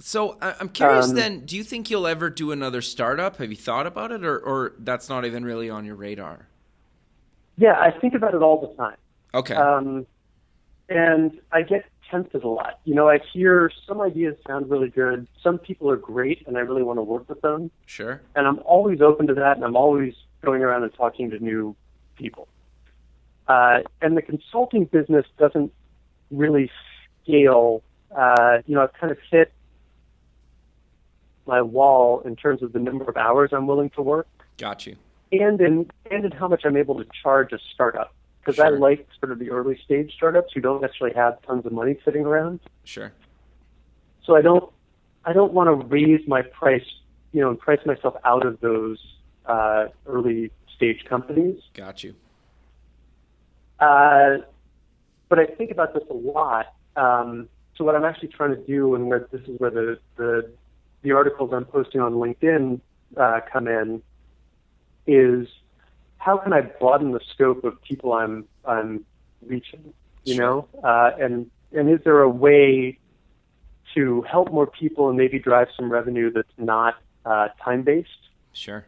So I'm curious. Um, then, do you think you'll ever do another startup? Have you thought about it, or or that's not even really on your radar? Yeah, I think about it all the time. Okay. Um, and I get tempted a lot. You know, I hear some ideas sound really good. Some people are great, and I really want to work with them. sure. and I'm always open to that, and I'm always going around and talking to new people. Uh, and the consulting business doesn't really scale. Uh, you know, I've kind of hit my wall in terms of the number of hours I'm willing to work, Got you. and in and in how much I'm able to charge a startup. Because I like sort of the early stage startups who don't necessarily have tons of money sitting around. Sure. So I don't I don't want to raise my price, you know, and price myself out of those uh, early stage companies. Got you. Uh, but I think about this a lot. Um, so what I'm actually trying to do, and where this is where the the, the articles I'm posting on LinkedIn uh, come in, is how can I broaden the scope of people I'm I'm reaching? You know, uh, and and is there a way to help more people and maybe drive some revenue that's not uh, time based? Sure.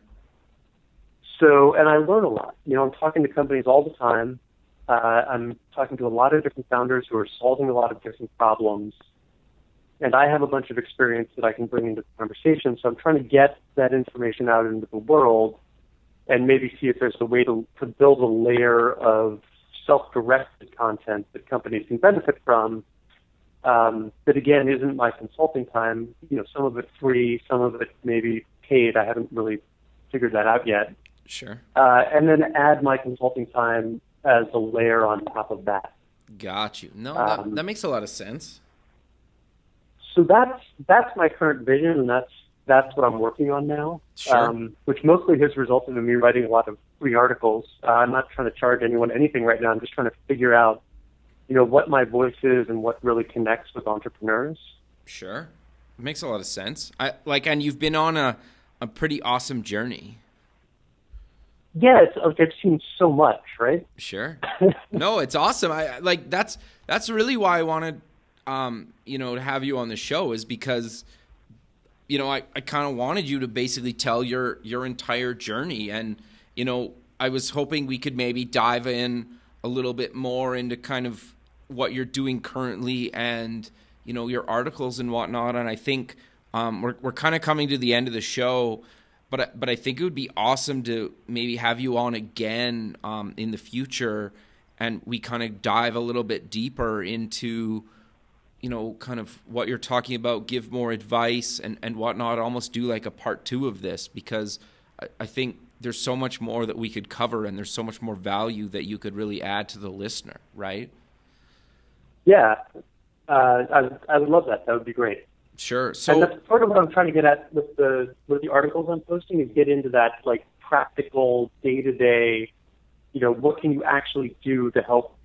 So, and I learn a lot. You know, I'm talking to companies all the time. Uh, I'm talking to a lot of different founders who are solving a lot of different problems. And I have a bunch of experience that I can bring into the conversation. So I'm trying to get that information out into the world and maybe see if there's a way to, to build a layer of self-directed content that companies can benefit from. Um, that again isn't my consulting time. You know, some of it free, some of it maybe paid. I haven't really figured that out yet Sure. uh, and then add my consulting time as a layer on top of that. Got you. No, that, Um, that makes a lot of sense. So that's that's my current vision, and that's that's what I'm working on now. Sure. Um, which mostly has resulted in me writing a lot of free articles. Uh, I'm not trying to charge anyone anything right now. I'm just trying to figure out, you know, what my voice is and what really connects with entrepreneurs. Sure. It makes a lot of sense. I like, and you've been on a a pretty awesome journey. Yeah, it's, I've seen so much, right? Sure. <laughs> no, it's awesome. I I- like that's that's really why I wanted um, you know, to have you on the show is because you know, I, I kind of wanted you to basically tell your your entire journey. And you know, I was hoping we could maybe dive in a little bit more into kind of what you're doing currently and you know your articles and whatnot. And I think um, we're we're kind of coming to the end of the show but I- but I think it would be awesome to maybe have you on again um, in the future, and we kind of dive a little bit deeper into, you know, kind of what you're talking about, give more advice and and whatnot. Almost do like a part two of this because I, I think there's so much more that we could cover, and there's so much more value that you could really add to the listener, right? Yeah, uh, I, I would love that. That would be great. Sure. So and that's sort of what I'm trying to get at with the with the articles I'm posting is get into that like practical day to day, you know, what can you actually do to help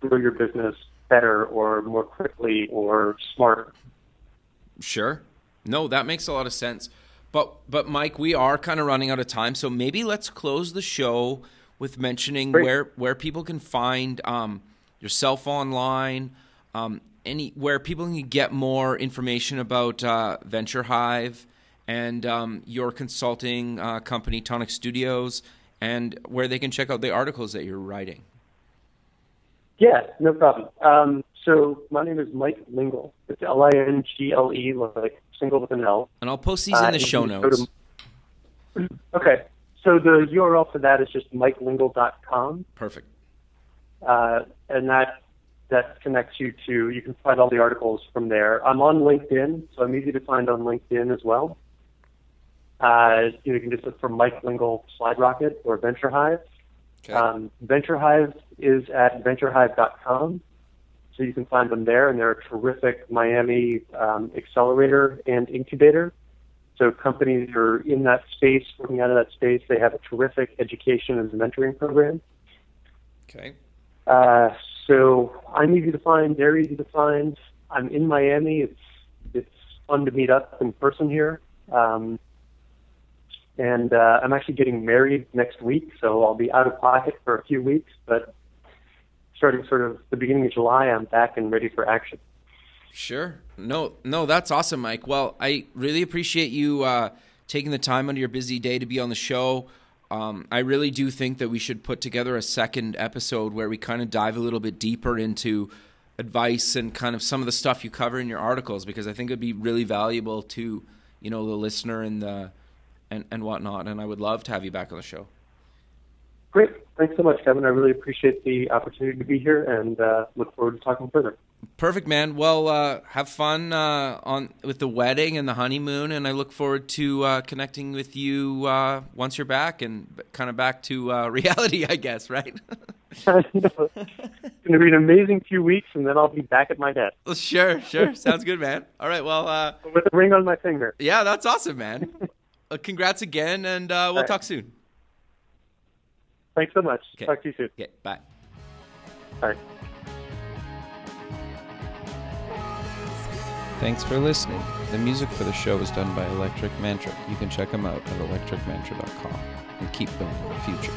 grow your business better or more quickly or smarter. Sure. No, that makes a lot of sense. But but Mike, we are kind of running out of time, so maybe let's close the show with mentioning Great. where where people can find um, yourself online, um, any where people can get more information about uh, Venture Hive and um, your consulting uh, company Tonic Studios, and where they can check out the articles that you're writing. Yeah, no problem. Um, so my name is Mike Lingle. It's L I N G L E, like single with an L. And I'll post these in Uh, the and show you can go notes. to- <clears throat> Okay. So the URL for that is just mikelingle.com. Perfect. uh, and that that connects you to you can find all the articles from there. I'm on LinkedIn, so I'm easy to find on LinkedIn as well. Uh, you, know, you can just look for Mike Lingle SlideRocket or Venture Hive. Okay. Um, Venture Hive is at venturehive.com, so you can find them there, and they're a terrific Miami um, accelerator and incubator. So companies are in that space, working out of that space, they have a terrific education and mentoring program. okay. Uh, so I'm easy to find. They're easy to find. I'm in Miami. It's it's fun to meet up in person here. Um, and uh, I'm actually getting married next week, so I'll be out of pocket for a few weeks. But starting sort of the beginning of July, I'm back and ready for action. Sure. No, no, that's awesome, Mike. Well, I really appreciate you uh, taking the time out of your busy day to be on the show. Um, I really do think that we should put together a second episode where we kind of dive a little bit deeper into advice and kind of some of the stuff you cover in your articles because I think it'd be really valuable to you know the listener and the and and whatnot. And I would love to have you back on the show. Great. Thanks so much, Kevin. I really appreciate the opportunity to be here and uh, look forward to talking further. Perfect, man. Well, uh, have fun uh, on with the wedding and the honeymoon, and I look forward to uh, connecting with you uh, once you're back and kind of back to uh, <laughs> reality, I guess. Right? <laughs> it's going to be an amazing few weeks, and then I'll be back at my desk Well, sure, sure. Sounds good, man. All right. Well, uh, with a ring on my finger. yeah, that's awesome, man. <laughs> Uh, congrats again, and uh, we'll right. talk soon. Thanks so much. Okay. Talk to you soon. Okay, bye. Bye. Thanks for listening. The music for the show is done by Electric Mantra. You can check them out at electricmantra.com and keep building the future.